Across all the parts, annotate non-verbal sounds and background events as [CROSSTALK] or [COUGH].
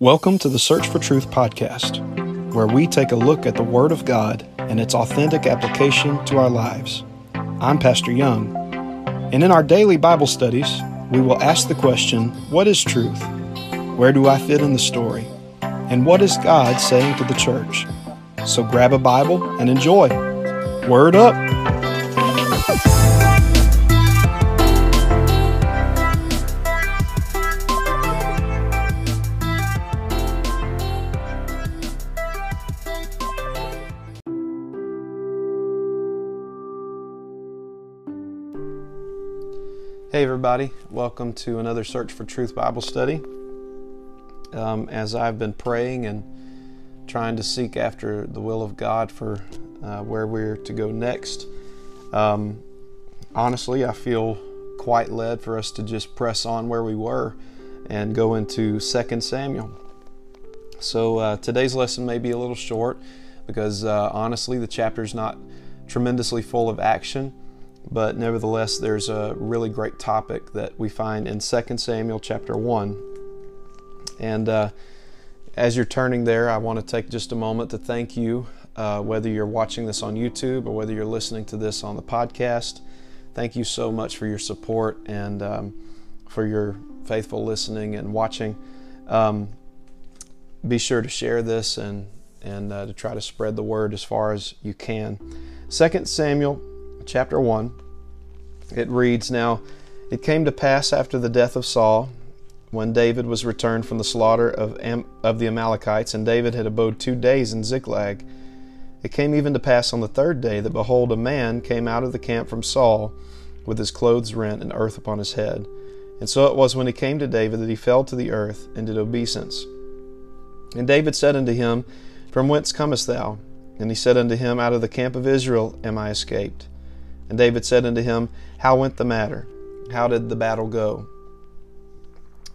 Welcome to the Search for Truth podcast, where we take a look at the Word of God and its authentic application to our lives. I'm Pastor Young, and in our daily Bible studies, we will ask the question What is truth? Where do I fit in the story? And what is God saying to the church? So grab a Bible and enjoy. Word up! Hey, everybody, welcome to another Search for Truth Bible study. Um, as I've been praying and trying to seek after the will of God for uh, where we're to go next, um, honestly, I feel quite led for us to just press on where we were and go into 2 Samuel. So uh, today's lesson may be a little short because uh, honestly, the chapter is not tremendously full of action but nevertheless there's a really great topic that we find in 2 samuel chapter 1 and uh, as you're turning there i want to take just a moment to thank you uh, whether you're watching this on youtube or whether you're listening to this on the podcast. Thank you so much for your support and um, for your faithful listening and watching. Um, be sure to share this and and uh, to try to spread the word as far as you can. 2 samuel chapter 1. It reads Now, it came to pass after the death of Saul, when David was returned from the slaughter of, Am- of the Amalekites, and David had abode two days in Ziklag. It came even to pass on the third day that, behold, a man came out of the camp from Saul, with his clothes rent and earth upon his head. And so it was when he came to David that he fell to the earth and did obeisance. And David said unto him, From whence comest thou? And he said unto him, Out of the camp of Israel am I escaped. And David said unto him, How went the matter? How did the battle go?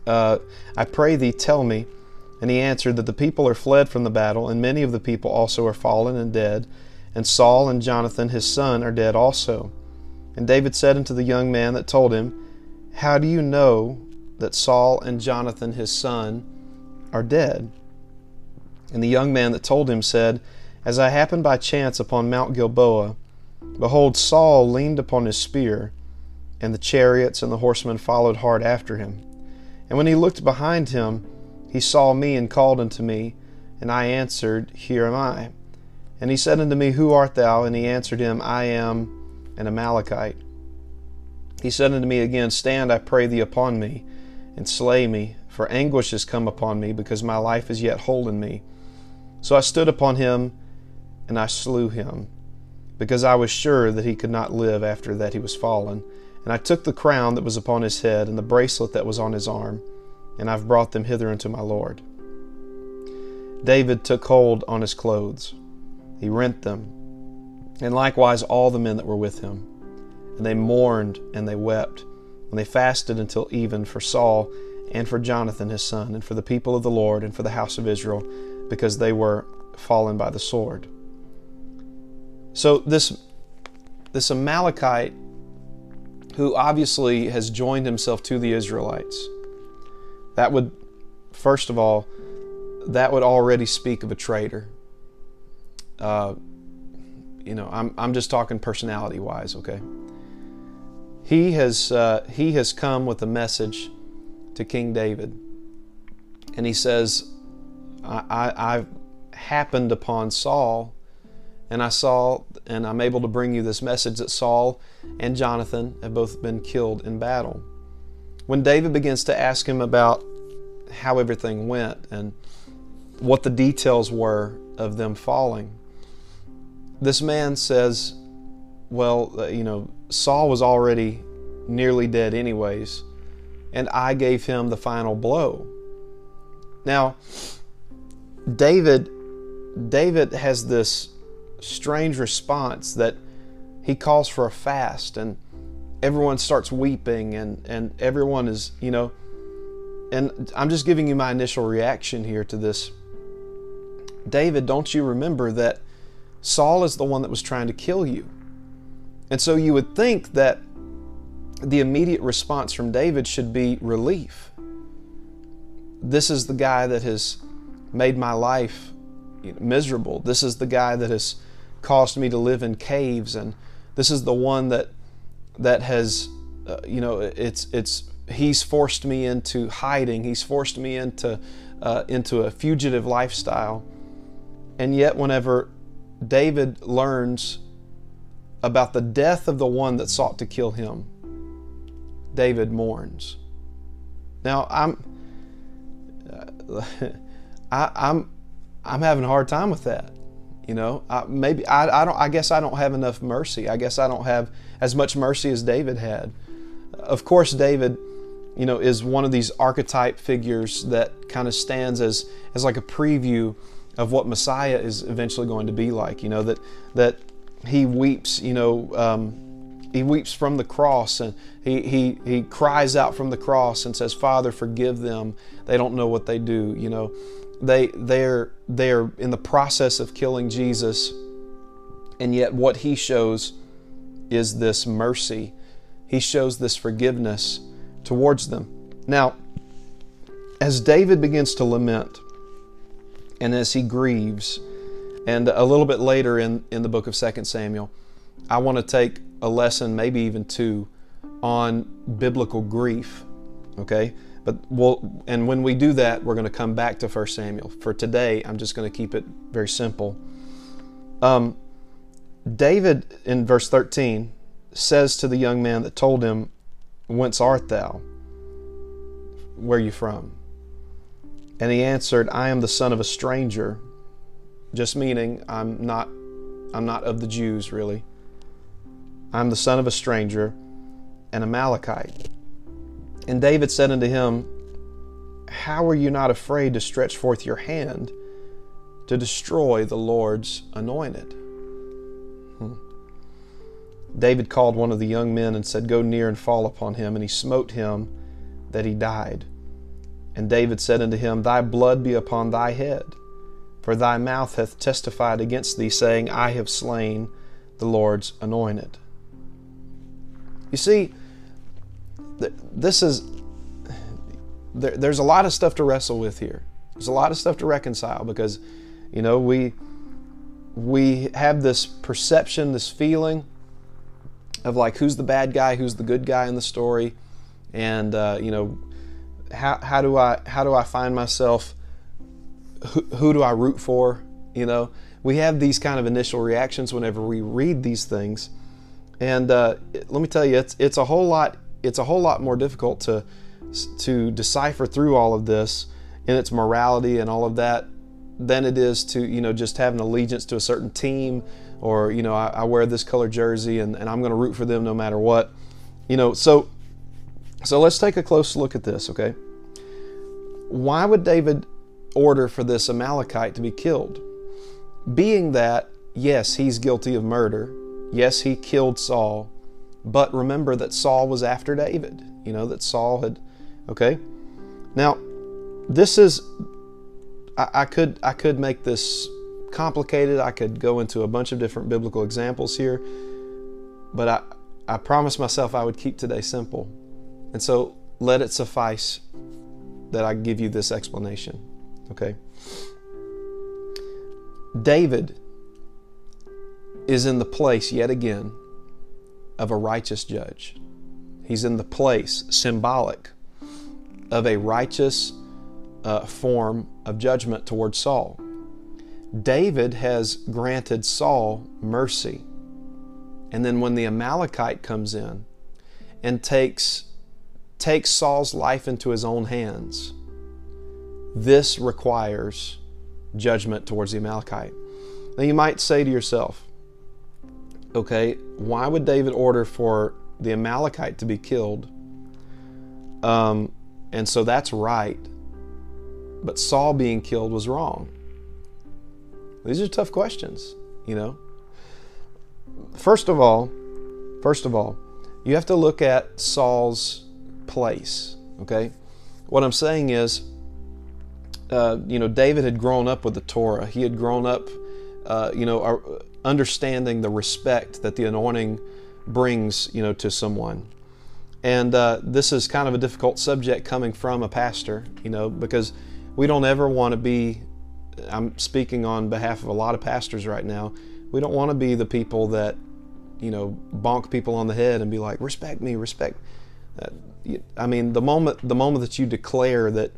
Uh, I pray thee, tell me. And he answered, That the people are fled from the battle, and many of the people also are fallen and dead, and Saul and Jonathan his son are dead also. And David said unto the young man that told him, How do you know that Saul and Jonathan his son are dead? And the young man that told him said, As I happened by chance upon Mount Gilboa, Behold, Saul leaned upon his spear, and the chariots and the horsemen followed hard after him. And when he looked behind him, he saw me and called unto me, and I answered, Here am I. And he said unto me, Who art thou? And he answered him, I am an Amalekite. He said unto me again, Stand, I pray thee, upon me, and slay me, for anguish is come upon me, because my life is yet whole in me. So I stood upon him, and I slew him because I was sure that he could not live after that he was fallen. And I took the crown that was upon his head and the bracelet that was on his arm, and I've brought them hither unto my Lord. David took hold on his clothes, he rent them, and likewise all the men that were with him. And they mourned and they wept, and they fasted until even for Saul and for Jonathan his son, and for the people of the Lord and for the house of Israel, because they were fallen by the sword. So this this Amalekite who obviously has joined himself to the Israelites. That would first of all that would already speak of a traitor. Uh, you know, I'm, I'm just talking personality wise, okay? He has, uh, he has come with a message to King David. And he says, I, I, I happened upon Saul and I saw, and I'm able to bring you this message that Saul and Jonathan have both been killed in battle. When David begins to ask him about how everything went and what the details were of them falling, this man says, Well, uh, you know, Saul was already nearly dead, anyways, and I gave him the final blow. Now, David, David has this strange response that he calls for a fast and everyone starts weeping and, and everyone is, you know, and I'm just giving you my initial reaction here to this. David, don't you remember that Saul is the one that was trying to kill you? And so you would think that the immediate response from David should be relief. this is the guy that has made my life miserable. This is the guy that has caused me to live in caves, and this is the one that that has, uh, you know, it's it's he's forced me into hiding. He's forced me into uh, into a fugitive lifestyle, and yet whenever David learns about the death of the one that sought to kill him, David mourns. Now I'm. Uh, [LAUGHS] I, I'm I'm having a hard time with that. You know, I, maybe I, I don't. I guess I don't have enough mercy. I guess I don't have as much mercy as David had. Of course, David, you know, is one of these archetype figures that kind of stands as as like a preview of what Messiah is eventually going to be like. You know that that he weeps. You know, um, he weeps from the cross and he he he cries out from the cross and says, "Father, forgive them. They don't know what they do." You know, they they're they're in the process of killing Jesus, and yet what he shows is this mercy. He shows this forgiveness towards them. Now, as David begins to lament and as he grieves, and a little bit later in, in the book of 2 Samuel, I want to take a lesson, maybe even two, on biblical grief. Okay? But we'll, and when we do that, we're going to come back to 1 Samuel. For today, I'm just going to keep it very simple. Um, David, in verse 13, says to the young man that told him, Whence art thou? Where are you from? And he answered, I am the son of a stranger, just meaning I'm not I'm not of the Jews really. I'm the son of a stranger, an Amalekite. And David said unto him, How are you not afraid to stretch forth your hand to destroy the Lord's anointed? Hmm. David called one of the young men and said, Go near and fall upon him. And he smote him that he died. And David said unto him, Thy blood be upon thy head, for thy mouth hath testified against thee, saying, I have slain the Lord's anointed. You see, this is there, there's a lot of stuff to wrestle with here. There's a lot of stuff to reconcile because, you know, we we have this perception, this feeling of like who's the bad guy, who's the good guy in the story, and uh, you know, how how do I how do I find myself? Who, who do I root for? You know, we have these kind of initial reactions whenever we read these things, and uh, let me tell you, it's it's a whole lot it's a whole lot more difficult to to decipher through all of this in its morality and all of that than it is to you know just have an allegiance to a certain team or you know I, I wear this color jersey and, and I'm going to root for them no matter what you know. So so let's take a close look at this okay? Why would David order for this Amalekite to be killed? Being that yes he's guilty of murder. Yes he killed Saul but remember that Saul was after David. You know, that Saul had, okay? Now, this is, I, I could, I could make this complicated. I could go into a bunch of different biblical examples here, but I, I promised myself I would keep today simple. And so let it suffice that I give you this explanation. Okay? David is in the place yet again of a righteous judge. He's in the place symbolic of a righteous uh, form of judgment towards Saul. David has granted Saul mercy. And then when the Amalekite comes in and takes, takes Saul's life into his own hands, this requires judgment towards the Amalekite. Now you might say to yourself, okay, why would David order for the Amalekite to be killed? Um, and so that's right. But Saul being killed was wrong. These are tough questions, you know. First of all, first of all, you have to look at Saul's place, okay? What I'm saying is, uh, you know, David had grown up with the Torah. He had grown up, uh, you know, understanding the respect that the anointing brings, you know, to someone. And uh, this is kind of a difficult subject coming from a pastor, you know, because we don't ever want to be, I'm speaking on behalf of a lot of pastors right now, we don't want to be the people that, you know, bonk people on the head and be like, respect me, respect. Uh, I mean, the moment the moment that you declare that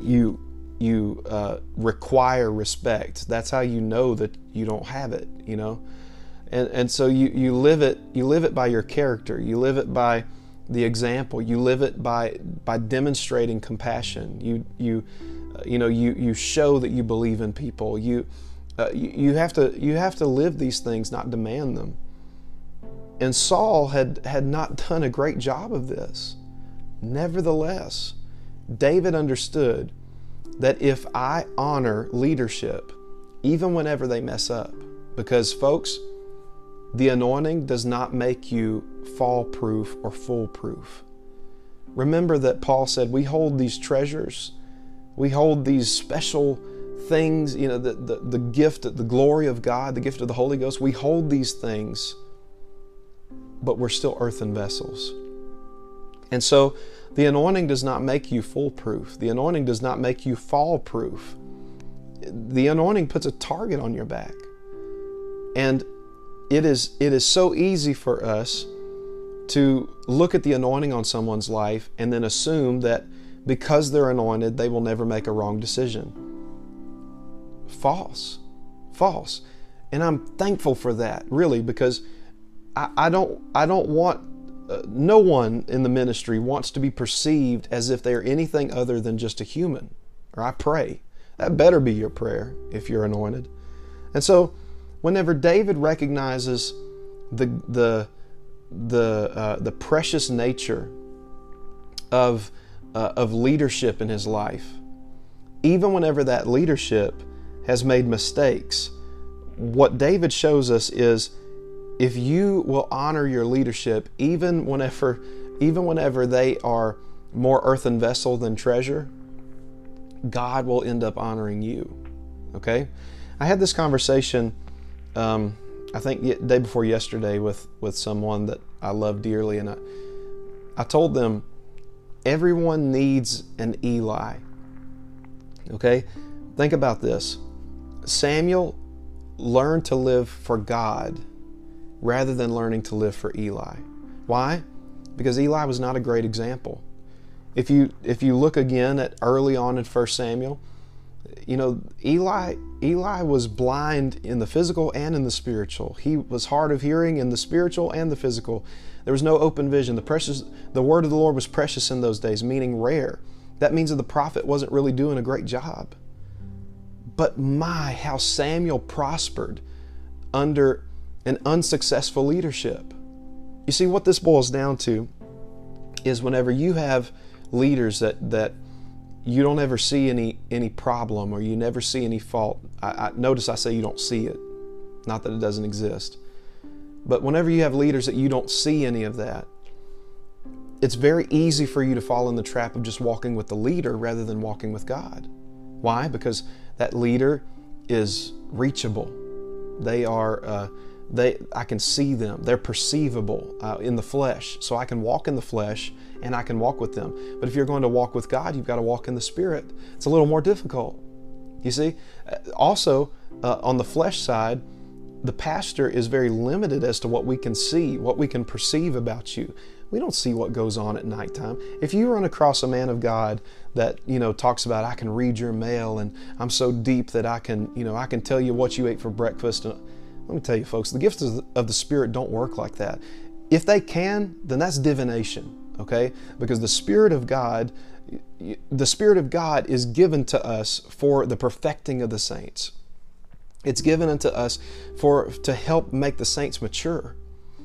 you you uh, require respect, that's how you know that you don't have it. You know, and and so you you live it you live it by your character. You live it by the example. You live it by by demonstrating compassion. You you uh, you know you you show that you believe in people. You, uh, you you have to you have to live these things, not demand them. And Saul had had not done a great job of this. Nevertheless, David understood that if I honor leadership, even whenever they mess up, because folks, the anointing does not make you fall proof or foolproof. Remember that Paul said, We hold these treasures, we hold these special things, you know, the, the, the gift, the glory of God, the gift of the Holy Ghost. We hold these things, but we're still earthen vessels. And so the anointing does not make you foolproof, the anointing does not make you fall proof. The anointing puts a target on your back. And it is, it is so easy for us to look at the anointing on someone's life and then assume that because they're anointed, they will never make a wrong decision. False. False. And I'm thankful for that, really, because I, I don't I don't want no one in the ministry wants to be perceived as if they are anything other than just a human. Or I pray. That better be your prayer if you're anointed. And so whenever David recognizes the the the uh, the precious nature of uh, of leadership in his life, even whenever that leadership has made mistakes, what David shows us is if you will honor your leadership, even whenever even whenever they are more earthen vessel than treasure, God will end up honoring you. Okay, I had this conversation um, I think day before yesterday with with someone that I love dearly, and I I told them everyone needs an Eli. Okay, think about this. Samuel learned to live for God rather than learning to live for Eli. Why? Because Eli was not a great example. If you if you look again at early on in 1 Samuel, you know, Eli Eli was blind in the physical and in the spiritual. He was hard of hearing in the spiritual and the physical. There was no open vision. The precious the word of the Lord was precious in those days, meaning rare. That means that the prophet wasn't really doing a great job. But my, how Samuel prospered under an unsuccessful leadership. You see, what this boils down to is whenever you have leaders that that you don't ever see any any problem or you never see any fault. I, I, notice I say you don't see it, not that it doesn't exist. But whenever you have leaders that you don't see any of that, it's very easy for you to fall in the trap of just walking with the leader rather than walking with God. Why? Because that leader is reachable. They are. Uh, they I can see them. They're perceivable uh, in the flesh. So I can walk in the flesh and I can walk with them. But if you're going to walk with God, you've got to walk in the Spirit. It's a little more difficult. You see? Uh, also, uh, on the flesh side, the pastor is very limited as to what we can see, what we can perceive about you. We don't see what goes on at nighttime. If you run across a man of God that, you know, talks about I can read your mail and I'm so deep that I can, you know, I can tell you what you ate for breakfast and let me tell you, folks, the gifts of the Spirit don't work like that. If they can, then that's divination, okay? Because the Spirit of God, the Spirit of God is given to us for the perfecting of the saints. It's given unto us for to help make the saints mature.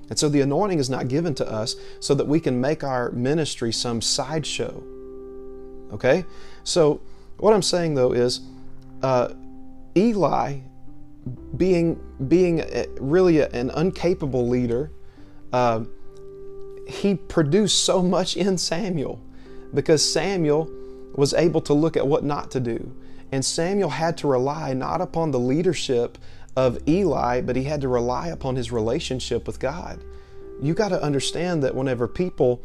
And so the anointing is not given to us so that we can make our ministry some sideshow. Okay? So what I'm saying though is uh, Eli being being really an incapable leader, uh, he produced so much in Samuel because Samuel was able to look at what not to do. And Samuel had to rely not upon the leadership of Eli, but he had to rely upon his relationship with God. You got to understand that whenever people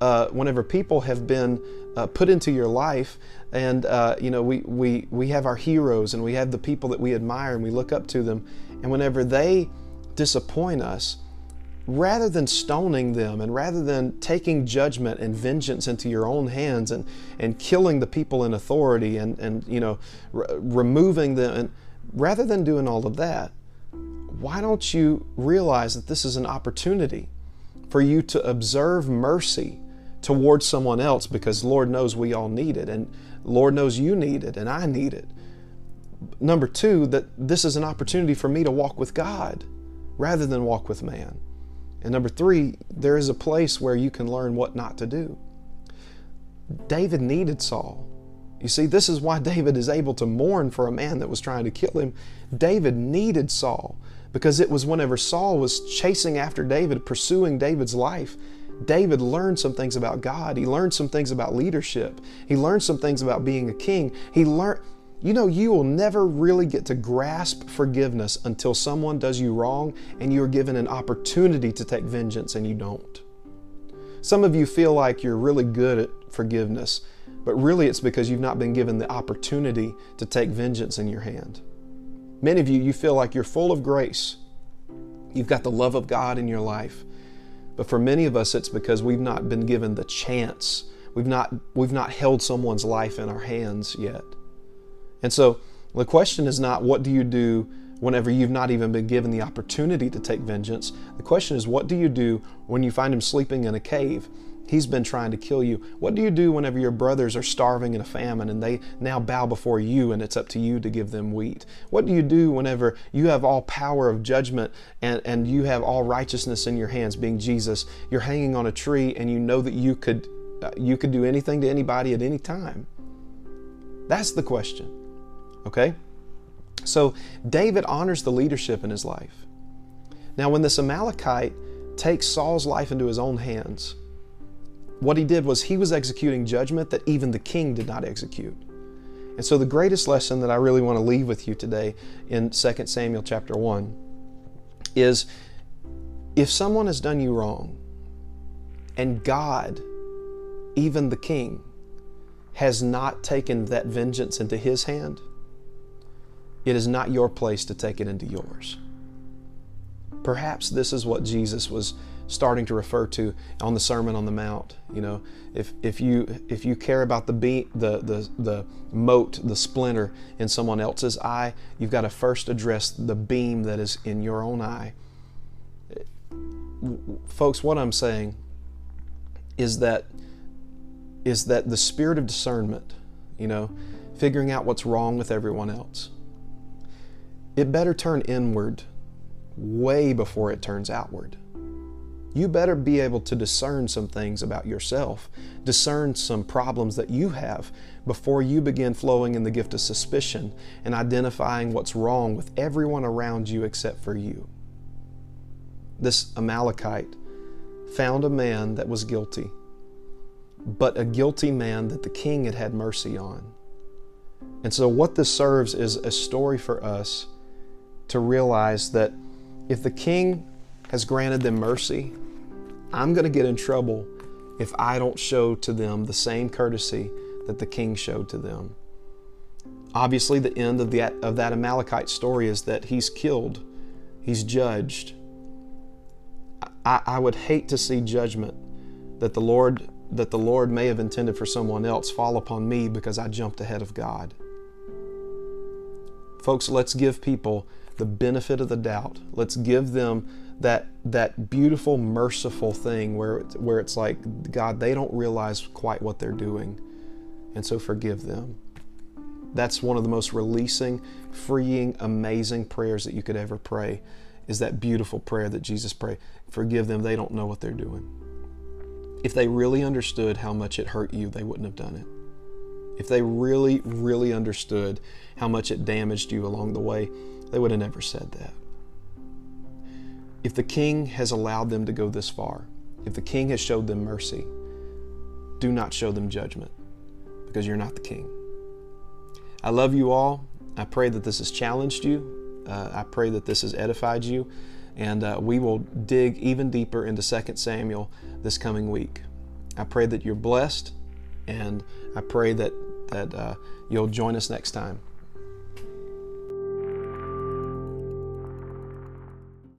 uh, whenever people have been uh, put into your life, and uh, you know we, we we have our heroes and we have the people that we admire and we look up to them, and whenever they disappoint us, rather than stoning them and rather than taking judgment and vengeance into your own hands and, and killing the people in authority and, and you know removing them and rather than doing all of that why don't you realize that this is an opportunity for you to observe mercy towards someone else because Lord knows we all need it and Lord knows you need it and I need it. Number two, that this is an opportunity for me to walk with God rather than walk with man. And number three, there is a place where you can learn what not to do. David needed Saul. You see, this is why David is able to mourn for a man that was trying to kill him. David needed Saul because it was whenever Saul was chasing after David, pursuing David's life, David learned some things about God. He learned some things about leadership. He learned some things about being a king. He learned, you know, you will never really get to grasp forgiveness until someone does you wrong and you are given an opportunity to take vengeance and you don't. Some of you feel like you're really good at forgiveness, but really it's because you've not been given the opportunity to take vengeance in your hand. Many of you, you feel like you're full of grace. You've got the love of God in your life. But for many of us, it's because we've not been given the chance. We've not, we've not held someone's life in our hands yet. And so the question is not what do you do whenever you've not even been given the opportunity to take vengeance. The question is what do you do when you find him sleeping in a cave He's been trying to kill you. What do you do whenever your brothers are starving in a famine and they now bow before you and it's up to you to give them wheat? What do you do whenever you have all power of judgment and, and you have all righteousness in your hands, being Jesus? You're hanging on a tree and you know that you could, uh, you could do anything to anybody at any time. That's the question. Okay? So David honors the leadership in his life. Now, when this Amalekite takes Saul's life into his own hands, what he did was he was executing judgment that even the king did not execute. And so the greatest lesson that I really want to leave with you today in 2 Samuel chapter 1 is if someone has done you wrong and God, even the king, has not taken that vengeance into his hand, it is not your place to take it into yours. Perhaps this is what Jesus was starting to refer to on the Sermon on the Mount. You know, if, if you if you care about the beat, the the the mote, the splinter in someone else's eye, you've got to first address the beam that is in your own eye. Folks, what I'm saying is that is that the spirit of discernment, you know, figuring out what's wrong with everyone else. It better turn inward way before it turns outward you better be able to discern some things about yourself, discern some problems that you have before you begin flowing in the gift of suspicion and identifying what's wrong with everyone around you except for you. This Amalekite found a man that was guilty, but a guilty man that the king had had mercy on. And so, what this serves is a story for us to realize that if the king has granted them mercy, I'm going to get in trouble if I don't show to them the same courtesy that the king showed to them. Obviously, the end of, the, of that Amalekite story is that he's killed, he's judged. I, I would hate to see judgment that the Lord that the Lord may have intended for someone else fall upon me because I jumped ahead of God. Folks, let's give people the benefit of the doubt. Let's give them that that beautiful merciful thing where it's, where it's like God they don't realize quite what they're doing and so forgive them. That's one of the most releasing freeing amazing prayers that you could ever pray is that beautiful prayer that Jesus prayed. Forgive them they don't know what they're doing. If they really understood how much it hurt you they wouldn't have done it. If they really really understood how much it damaged you along the way they would have never said that if the king has allowed them to go this far, if the king has showed them mercy, do not show them judgment because you're not the king. I love you all. I pray that this has challenged you. Uh, I pray that this has edified you. And uh, we will dig even deeper into 2 Samuel this coming week. I pray that you're blessed, and I pray that, that uh, you'll join us next time.